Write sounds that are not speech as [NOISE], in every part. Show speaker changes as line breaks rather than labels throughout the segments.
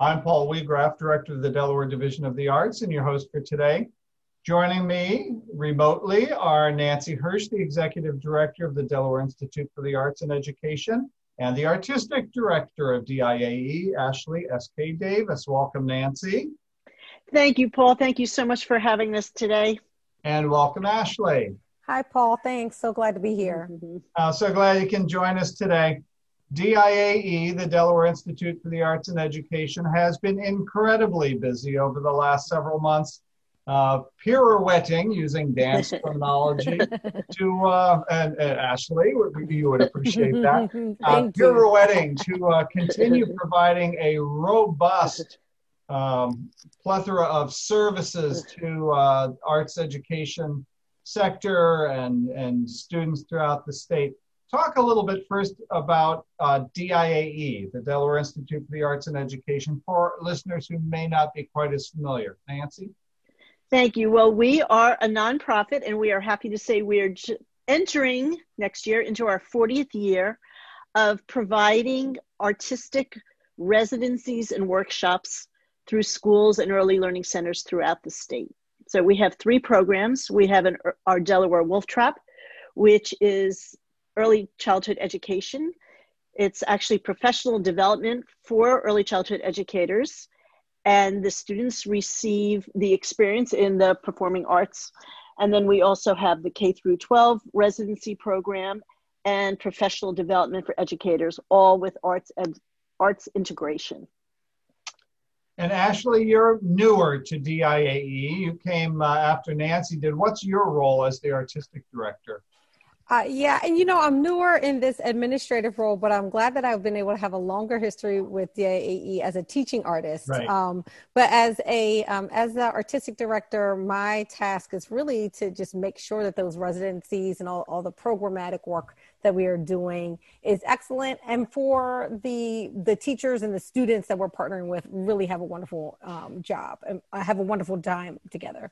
I'm Paul Weagraff, Director of the Delaware Division of the Arts, and your host for today. Joining me remotely are Nanci Hersh, the Executive Director of the Delaware Institute for the Arts and Education, and the Artistic Director of DIAE, Ashley S.K. Davis. Welcome, Nanci.
Thank you, Paul. Thank you so much for having us today.
And welcome, Ashley.
Hi, Paul. Thanks. So glad to be here.
Mm-hmm. Uh, so glad you can join us today. DIAE, the Delaware Institute for the Arts and Education, has been incredibly busy over the last several months, uh, pirouetting using dance [LAUGHS] terminology [LAUGHS] to, uh, and, and, Ashley, you would appreciate [LAUGHS] that, uh, pirouetting to uh, continue providing a robust um, plethora of services to uh, arts education sector and, and students throughout the state talk a little bit first about uh, DIAE, the Delaware Institute for the Arts and Education, for listeners who may not be quite as familiar. Nanci?
Thank you. Well, we are a nonprofit, and we are happy to say we are j- entering next year into our 40th year of providing artistic residencies and workshops through schools and early learning centers throughout the state. So we have three programs. We have an, our Delaware Wolf Trap, which is early childhood education. It's actually professional development for early childhood educators, and the students receive the experience in the performing arts. And then we also have the K through 12 residency program and professional development for educators, all with arts and arts integration.
And Ashley, you're newer to DIAE. You came uh, after Nanci did. What's your role as the artistic director?
Uh, yeah, and you know, I'm newer in this administrative role, but I'm glad that I've been able to have a longer history with DIAE as a teaching artist.
Right.
Um, but as a um, as the artistic director, my task is really to just make sure that those residencies and all, all the programmatic work that we are doing is excellent, and for the the teachers and the students that we're partnering with, really have a wonderful um, job and have a wonderful time together.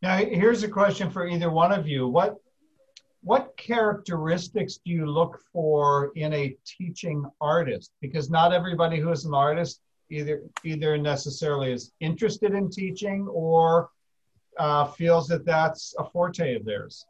Now, here's a question for either one of you. What what characteristics do you look for in a teaching artist? Because not everybody who is an artist either either necessarily is interested in teaching or uh, feels that that's a forte of theirs.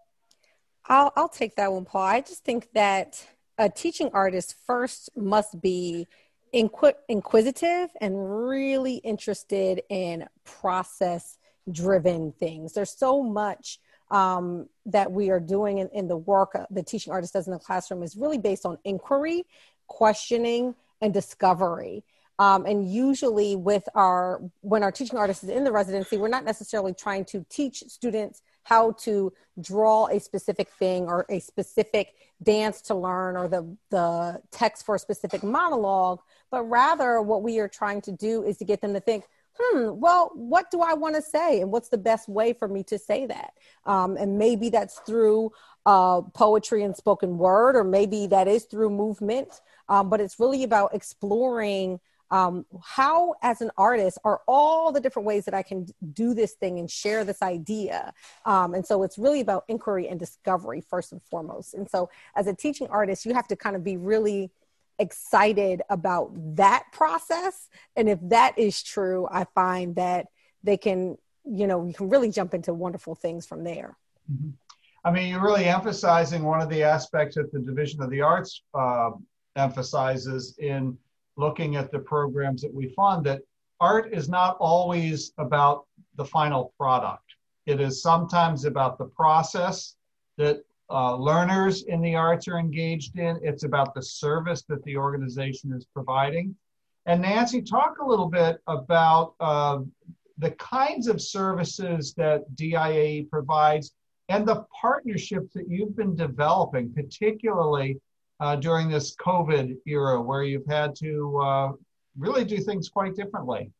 I'll I'll take that one, Paul. I just think that a teaching artist first must be inqu- inquisitive and really interested in process driven things. There's so much um, that we are doing in, in the work the teaching artist does in the classroom is really based on inquiry, questioning, and discovery. Um, and usually, with our when our teaching artist is in the residency, we're not necessarily trying to teach students how to draw a specific thing or a specific dance to learn or the the text for a specific monologue, but rather what we are trying to do is to get them to think, hmm, well, what do I want to say? And what's the best way for me to say that? Um, and maybe that's through uh, poetry and spoken word, or maybe that is through movement. Um, but it's really about exploring um, how, as an artist, are all the different ways that I can do this thing and share this idea. Um, and so it's really about inquiry and discovery, first and foremost. And so, as a teaching artist, you have to kind of be really excited about that process. And if that is true, I find that they can, you know, you can really jump into wonderful things from there.
Mm-hmm. I mean, you're really emphasizing one of the aspects that the Division of the Arts uh, emphasizes in looking at the programs that we fund that art is not always about the final product. It is sometimes about the process that uh, learners in the arts are engaged in. It's about the service that the organization is providing. And Nanci, talk a little bit about uh, the kinds of services that DIAE provides and the partnerships that you've been developing, particularly uh, during this COVID era where you've had to uh, really do things quite differently.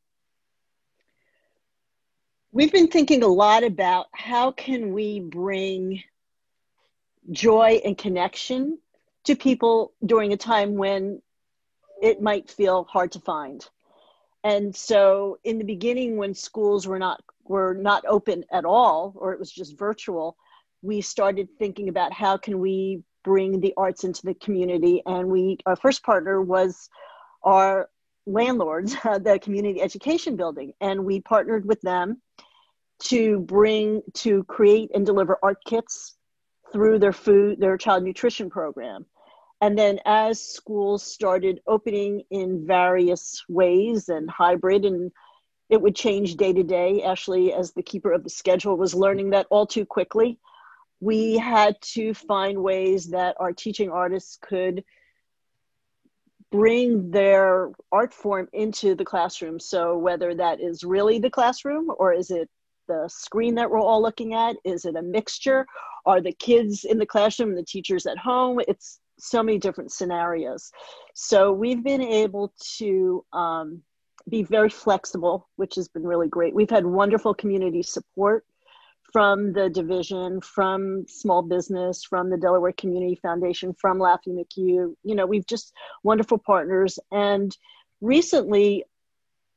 We've been thinking a lot about how can we bring joy and connection to people during a time when it might feel hard to find. And so in the beginning when schools were not were not open at all or it was just virtual, we started thinking about how can we bring the arts into the community and we our first partner was our landlords, [LAUGHS] the community education building, and we partnered with them to bring to create and deliver art kits through their food their child nutrition program and then as schools started opening in various ways and hybrid and it would change day to day ashley as the keeper of the schedule was learning that all too quickly we had to find ways that our teaching artists could bring their art form into the classroom. So, whether that is really the classroom or is it the screen that we're all looking at? Is it a mixture? Are the kids in the classroom and the teachers at home? It's so many different scenarios. So, we've been able to um, be very flexible, which has been really great. We've had wonderful community support from the division, from small business, from the Delaware Community Foundation, from Laffey-McHugh. You know, we've just wonderful partners. And recently,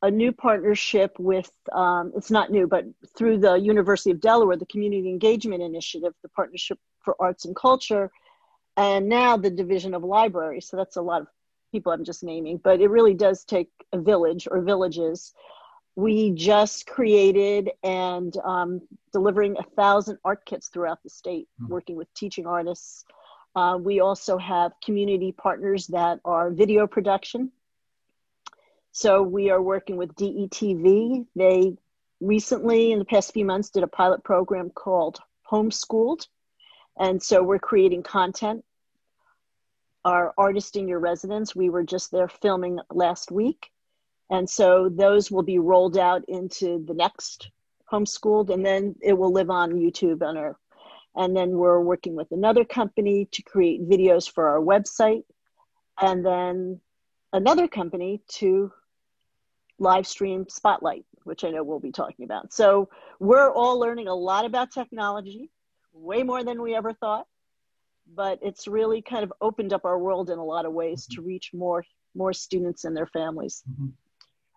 a new partnership with, um, it's not new, but through the University of Delaware, the Community Engagement Initiative, the Partnership for Arts and Culture, and now the Division of Libraries. So that's a lot of people I'm just naming, but it really does take a village or villages we just created and um, delivering a thousand art kits throughout the state, mm-hmm. working with teaching artists. Uh, we also have community partners that are video production. So we are working with DETV. They recently, in the past few months, did a pilot program called Homeschooled. And so we're creating content. Our Artist in Your Residence, we were just there filming last week and so those will be rolled out into the next homeschooled, and then it will live on YouTube on our. And then we're working with another company to create videos for our website, and then another company to live stream Spotlight, which I know we'll be talking about. So we're all learning a lot about technology, way more than we ever thought. But it's really kind of opened up our world in a lot of ways to reach more more students and their families. Mm-hmm.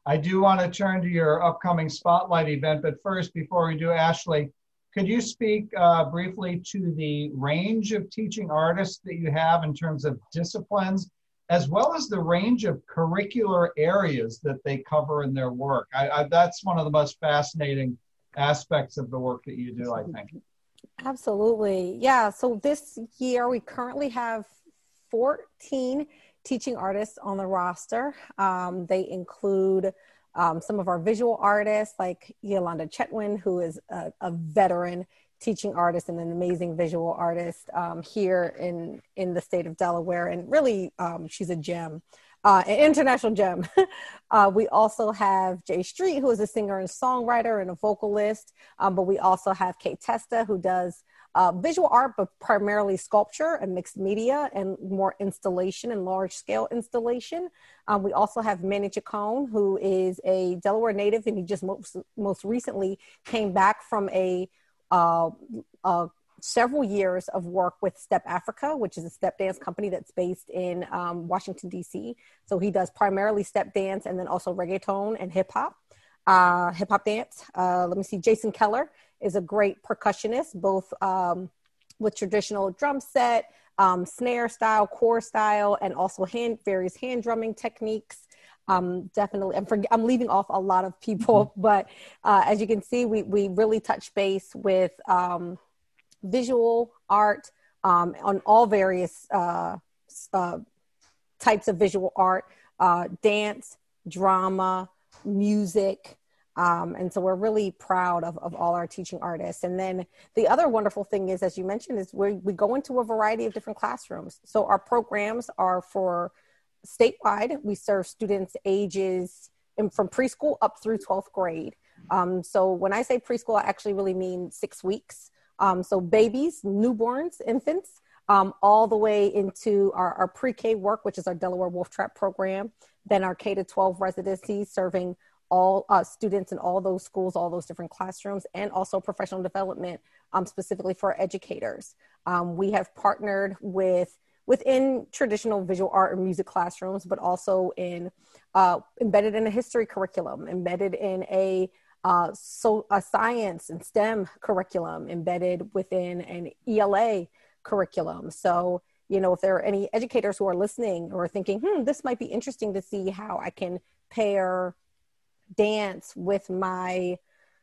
I do want to turn to your upcoming spotlight event, but first, before we do, Ashley, could you speak uh, briefly to the range of teaching artists that you have in terms of disciplines, as well as the range of curricular areas that they cover in their work? I, I, that's one of the most fascinating aspects of the work that you do, I think.
Absolutely. Yeah. So this year, we currently have 14 teaching artists on the roster. Um, they include um, some of our visual artists like Yolanda Chetwin, who is a, a, veteran teaching artist and an amazing visual artist um, here in, in the state of Delaware. And really, um, she's a gem. Uh, an international gem. [LAUGHS] uh, we also have Jay Street, who is a singer and songwriter and a vocalist. Um, but we also have Kate Testa, who does uh, visual art, but primarily sculpture and mixed media and more installation and large scale installation. Um, we also have Manny Chacon, who is a Delaware native, and he just most, most recently came back from a uh, uh, several years of work with Step Afrika, which is a step dance company that's based in um, Washington, D.C. So he does primarily step dance and then also reggaeton and hip hop, uh, hip hop dance. Uh, let me see, Jason Keller is a great percussionist, both um, with traditional drum set, um, snare style, corps style, and also hand various hand drumming techniques. Um, definitely, I'm, for, I'm leaving off a lot of people, mm-hmm. but uh, as you can see, we we really touch base with um, visual art um, on all various uh, uh, types of visual art, uh, dance, drama, music, um, and so we're really proud of, of all our teaching artists. And then the other wonderful thing is, as you mentioned, is we, we go into a variety of different classrooms. So our programs are for statewide. We serve students ages from preschool up through 12th grade. Um, so when I say preschool, I actually really mean six weeks. Um, so babies, newborns, infants, um, all the way into our, our pre-K work, which is our Delaware Wolf Trap program, then our K to 12 residencies serving all uh, students in all those schools, all those different classrooms, and also professional development um, specifically for educators. Um, we have partnered with within traditional visual art and music classrooms, but also in uh, embedded in a history curriculum, embedded in a uh, so a science and STEM curriculum, embedded within an ELA curriculum. So you know, if there are any educators who are listening or thinking, hmm, this might be interesting to see how I can pair dance with my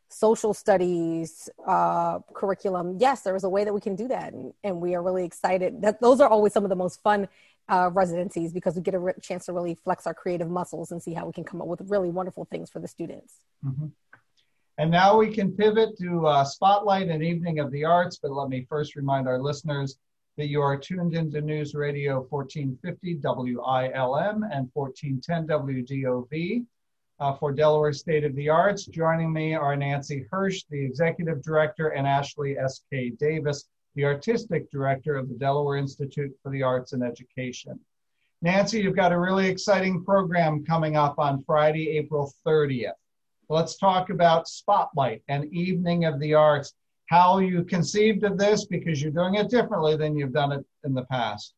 social studies uh, curriculum, yes, there is a way that we can do that, and, and, we are really excited. That those are always some of the most fun uh, residencies because we get a re- chance to really flex our creative muscles and see how we can come up with really wonderful things for the students.
Mm-hmm. And now we can pivot to uh, Spotlight and Evening of the Arts. But let me first remind our listeners that you are tuned into News Radio 1450 WILM and 1410 WDOV. Uh, for Delaware State of the Arts. Joining me are Nanci Hersh, the Executive Director, and Ashley S.K. Davis, the Artistic Director of the Delaware Institute for the Arts and Education. Nanci, you've got a really exciting program coming up on Friday, April 30th. Let's talk about Spotlight and Evening of the Arts, how you conceived of this because you're doing it differently than you've done it in the past.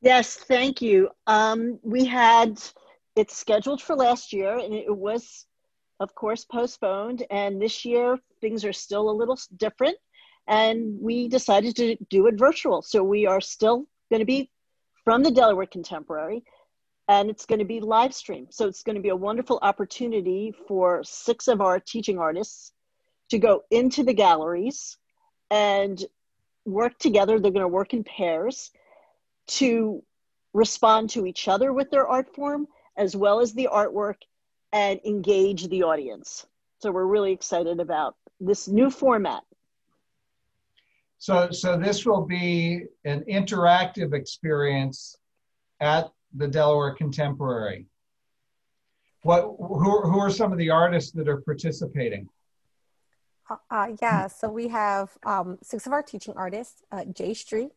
Yes, thank you. Um, we had it's scheduled for last year and it was of course postponed and this year things are still a little different and we decided to do it virtual. So we are still going to be from the delaware contemporary and it's going to be live stream. So it's going to be a wonderful opportunity for six of our teaching artists to go into the galleries and work together. They're going to work in pairs to respond to each other with their art form as well as the artwork and engage the audience. So we're really excited about this new format.
So, so this will be an interactive experience at the Delaware Contemporary. What, who, who are some of the artists that are participating?
Uh, yeah, so we have um, six of our teaching artists: uh, Jay Street,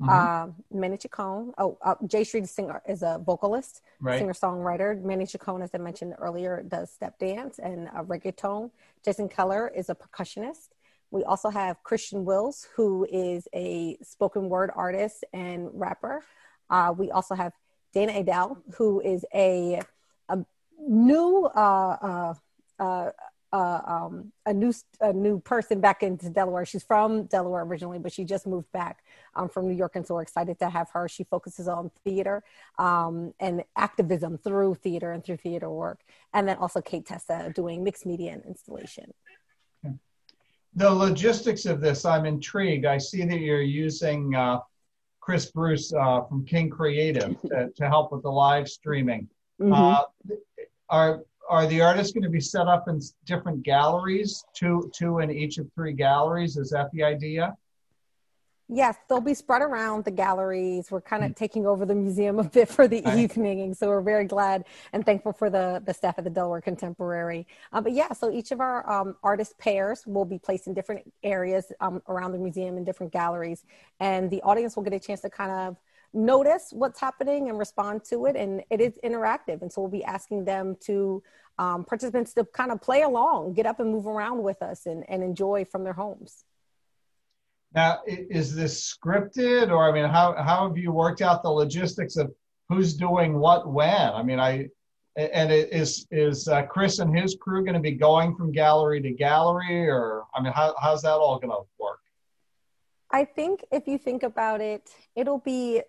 Mm-hmm. Uh, Manny Chacon. Oh, uh, Jay Street singer, is a vocalist, right. singer songwriter. Manny Chacon, as I mentioned earlier, does step dance and uh, reggaeton. Jason Keller is a percussionist. We also have Christian Wills, who is a spoken word artist and rapper. Uh, we also have Dana Adele, who is a, a new uh, uh, uh um, a new a new person back into Delaware. She's from Delaware originally, but she just moved back um, from New York, and so we're excited to have her. She focuses on theater um, and activism through theater and through theater work, and then also Kate Tessa doing mixed media and installation.
The logistics of this, I'm intrigued. I see that you're using uh, Chris Bruce uh, from King Creative [LAUGHS] to, to, help with the live streaming. Mm-hmm. Uh, are are the artists going to be set up in different galleries, two two in each of three galleries? Is that the idea?
Yes, they'll be spread around the galleries. We're kind of mm-hmm. taking over the museum a bit for the right. evening, so we're very glad and thankful for the the staff at the Delaware Contemporary. Uh, but yeah, so each of our um, artist pairs will be placed in different areas um, around the museum in different galleries, and the audience will get a chance to kind of notice what's happening and respond to it. And it is interactive. And so we'll be asking them to um, participants to kind of play along, get up and move around with us and, and enjoy from their homes.
Now, is this scripted or, I mean, how, how have you worked out the logistics of who's doing what when? I mean, I, and is is uh, Chris and his crew going to be going from gallery to gallery, or I mean, how, how's that all going to work?
I think if you think about it, it'll be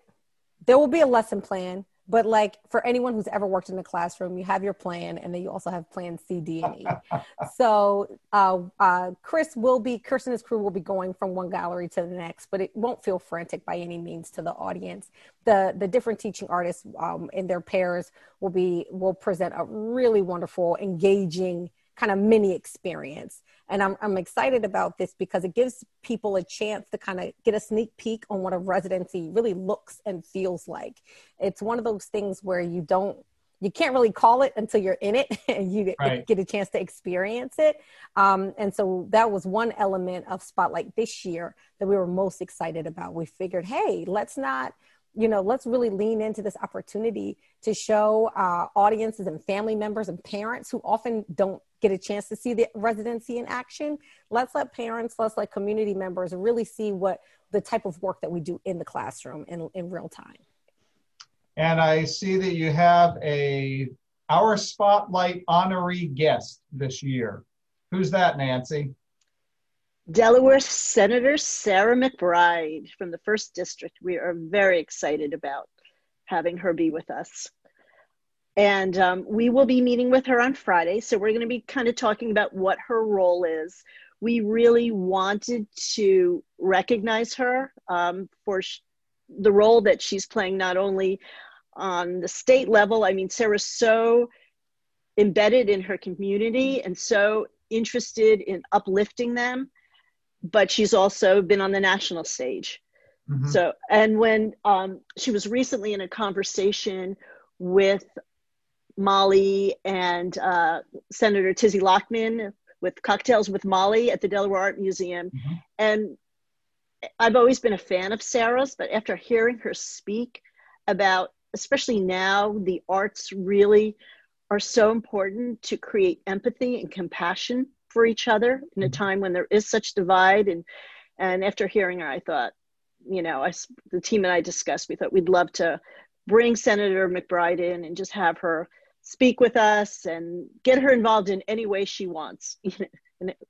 there will be a lesson plan but like for anyone who's ever worked in the classroom you have your plan and then you also have plan c d and e. [LAUGHS] So uh, uh, chris will be chris and his crew will be going from one gallery to the next but it won't feel frantic by any means to the audience. The the different teaching artists um, in their pairs will be will present a really wonderful engaging kind of mini experience and I'm, I'm excited about this because it gives people a chance to kind of get a sneak peek on what a residency really looks and feels like. It's one of those things where you don't you can't really call it until you're in it [LAUGHS] and you right. get a chance to experience it. Um, and so that was one element of Spotlight this year that we were most excited about. We figured, hey, let's not you know, let's really lean into this opportunity to show uh, audiences and family members and parents who often don't get a chance to see the residency in action. Let's let parents, let's let community members really see what the type of work that we do in the classroom in, in real time.
And I see that you have a our spotlight honoree guest this year. Who's that, Nanci?
Delaware Senator Sarah McBride from the first district. We are very excited about having her be with us. And um, we will be meeting with her on Friday. So we're going to be kind of talking about what her role is. We really wanted to recognize her um, for sh- the role that she's playing, not only on the state level. I mean, Sarah's so embedded in her community and so interested in uplifting them, but she's also been on the national stage. Mm-hmm. So, and when um, she was recently in a conversation with Molly and uh, Senator Tizzy Lockman with Cocktails with Molly at the Delaware Art Museum. Mm-hmm. And I've always been a fan of Sarah's, but after hearing her speak about, especially now, the arts really are so important to create empathy and compassion for each other in a mm-hmm. time when there is such divide. And and after hearing her, I thought, you know, I, the team and I discussed, we thought we'd love to bring Senator McBride in and just have her speak with us and get her involved in any way she wants. [LAUGHS] so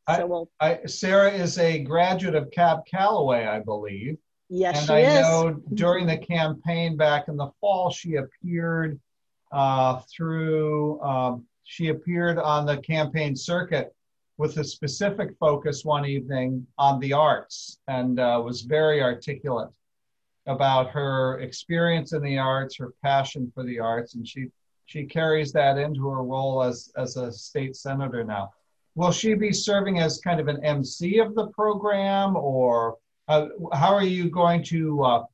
I, we'll, I, Sarah is a graduate of Cab Calloway, I believe.
Yes,
and
she
I
is.
know during the campaign back in the fall, she appeared uh, through. Um, she appeared on the campaign circuit with a specific focus one evening on the arts, and uh, was very articulate about her experience in the arts, her passion for the arts, and she she carries that into her role as, as a state senator now. Will she be serving as kind of an MC of the program, or uh, how are you going to uh,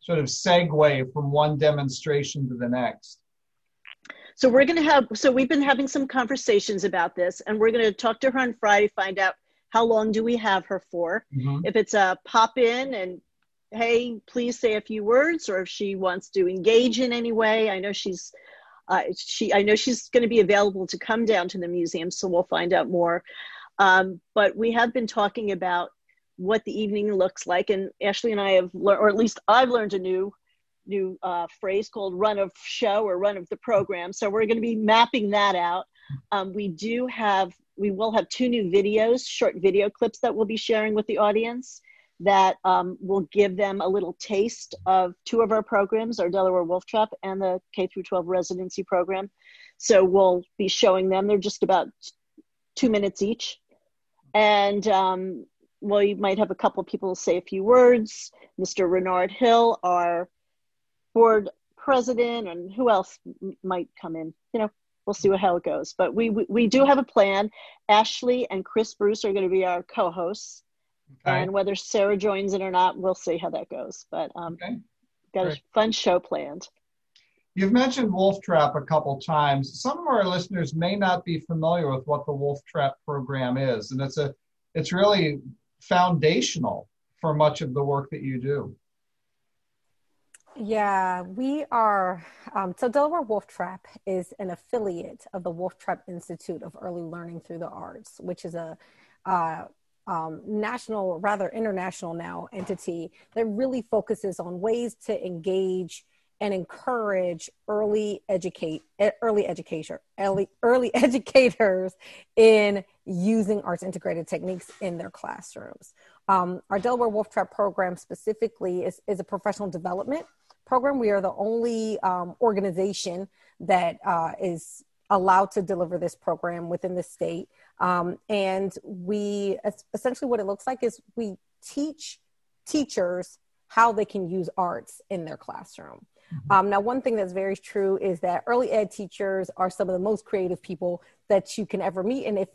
sort of segue from one demonstration to the next?
So we're going to have, so we've been having some conversations about this, and we're going to talk to her on Friday, find out how long do we have her for. Mm-hmm. If it's a pop in and hey, please say a few words, or if she wants to engage in any way. I know she's uh, she, I know she's going to be available to come down to the museum, so we'll find out more. Um, but we have been talking about what the evening looks like, and Ashley and I have learned, or at least I've learned a new new uh, phrase called "run of show" or "run of the program." So we're going to be mapping that out. Um, we do have, we will have two new videos, short video clips that we'll be sharing with the audience that um, will give them a little taste of two of our programs, our Delaware Wolf Trap and the K through 12 residency program. So we'll be showing them. They're just about two minutes each. And um, well, you might have a couple people say a few words. Mr. Renard Hill, our board president, and who else might come in. You know, we'll see how it goes. But we, we, we do have a plan. Ashley and Chris Bruce are going to be our co-hosts Okay. And whether Sarah joins it or not, we'll see how that goes. But um, okay. got Great. a fun show planned.
You've mentioned Wolf Trap a couple times. Some of our listeners may not be familiar with what the Wolf Trap program is, and it's a it's really foundational for much of the work that you do.
Yeah, we are. Um, so, Delaware Wolf Trap is an affiliate of the Wolf Trap Institute of Early Learning Through the Arts, which is a uh, um, national, rather international now entity that really focuses on ways to engage and encourage early educate early education early, early [LAUGHS] educators in using arts integrated techniques in their classrooms. Um, our Delaware Wolf Trap program specifically is, is a professional development program. We are the only um, organization that uh, is allowed to deliver this program within the state. Um, and we essentially what it looks like is we teach teachers how they can use arts in their classroom. Mm-hmm. Um, now, one thing that's very true is that early ed teachers are some of the most creative people that you can ever meet. And if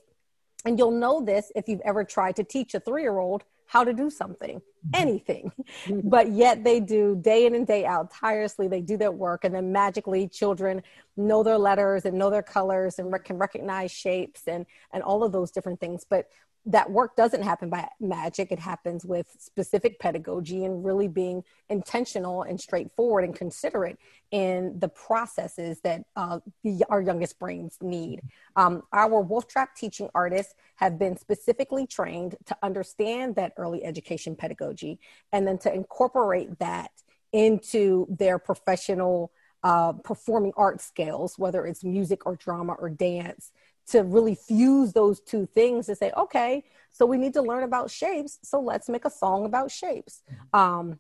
and you'll know this if you've ever tried to teach a three year old how to do something, mm-hmm. anything. Mm-hmm. but yet they do day in and day out tirelessly. They do their work, and then magically, children know their letters and know their colors and can recognize shapes and and all of those different things. But that work doesn't happen by magic. It happens with specific pedagogy and really being intentional and straightforward and considerate in the processes that uh, the, our youngest brains need. Um, our Wolf Trap teaching artists have been specifically trained to understand that early education pedagogy and then to incorporate that into their professional uh, performing art skills, whether it's music or drama or dance to really fuse those two things to say, okay, so we need to learn about shapes. So let's make a song about shapes. Um,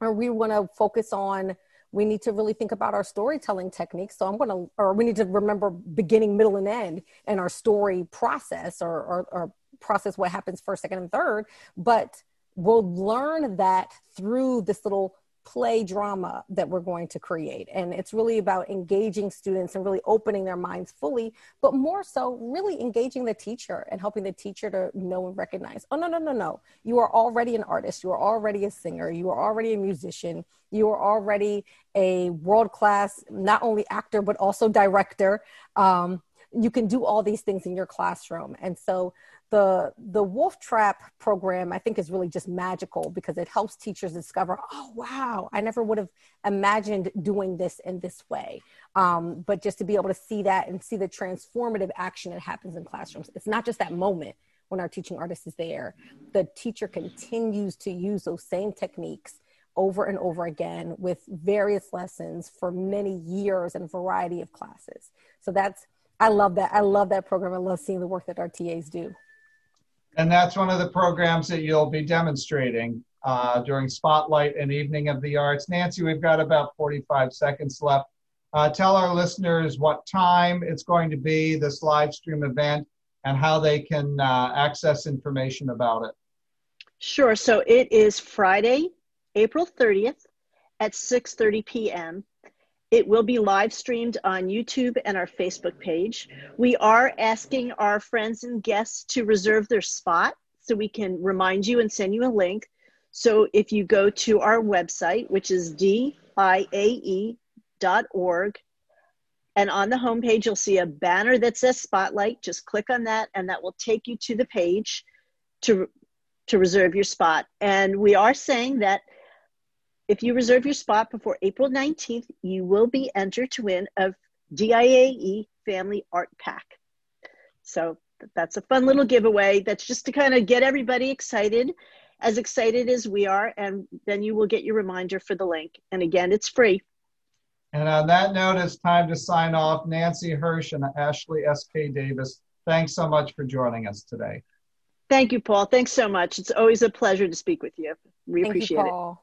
or we want to focus on we need to really think about our storytelling techniques. So I'm going to, or we need to remember beginning, middle, and end in our story process or, or, or process what happens first, second, and third. But we'll learn that through this little play drama that we're going to create. And it's really about engaging students and really opening their minds fully, but more so, really engaging the teacher and helping the teacher to know and recognize oh, no, no, no, no. You are already an artist. You are already a singer. You are already a musician. You are already a world class, not only actor, but also director. Um, you can do all these things in your classroom. And so the the wolf trap program i think is really just magical because it helps teachers discover oh wow i never would have imagined doing this in this way. Um, but just to be able to see that and see the transformative action that happens in classrooms it's not just that moment when our teaching artist is there. The teacher continues to use those same techniques over and over again with various lessons for many years and a variety of classes. So that's i love that i love that program. I love seeing the work that our tas do
and that's one of the programs that you'll be demonstrating uh, during Spotlight and Evening of the Arts. Nanci, we've got about 45 seconds left. Uh, tell our listeners what time it's going to be, this live stream event, and how they can uh, access information about it.
Sure. So it is Friday, April 30th at 6:30 p.m. It will be live streamed on YouTube and our Facebook page. We are asking our friends and guests to reserve their spot so we can remind you and send you a link. So if you go to our website, which is diae.org, and on the homepage, you'll see a banner that says Spotlight. Just click on that, and that will take you to the page to, to reserve your spot. And we are saying that if you reserve your spot before April 19th, you will be entered to win a DIAE Family Art Pack. So that's a fun little giveaway. That's just to kind of get everybody excited, as excited as we are, and then you will get your reminder for the link. And again, it's free.
And on that note, it's time to sign off. Nanci Hersh and Ashley S.K. Davis, thanks so much for joining us today.
Thank you, Paul. Thanks so much. It's always a pleasure to speak with you. We
Thank
appreciate
you, it.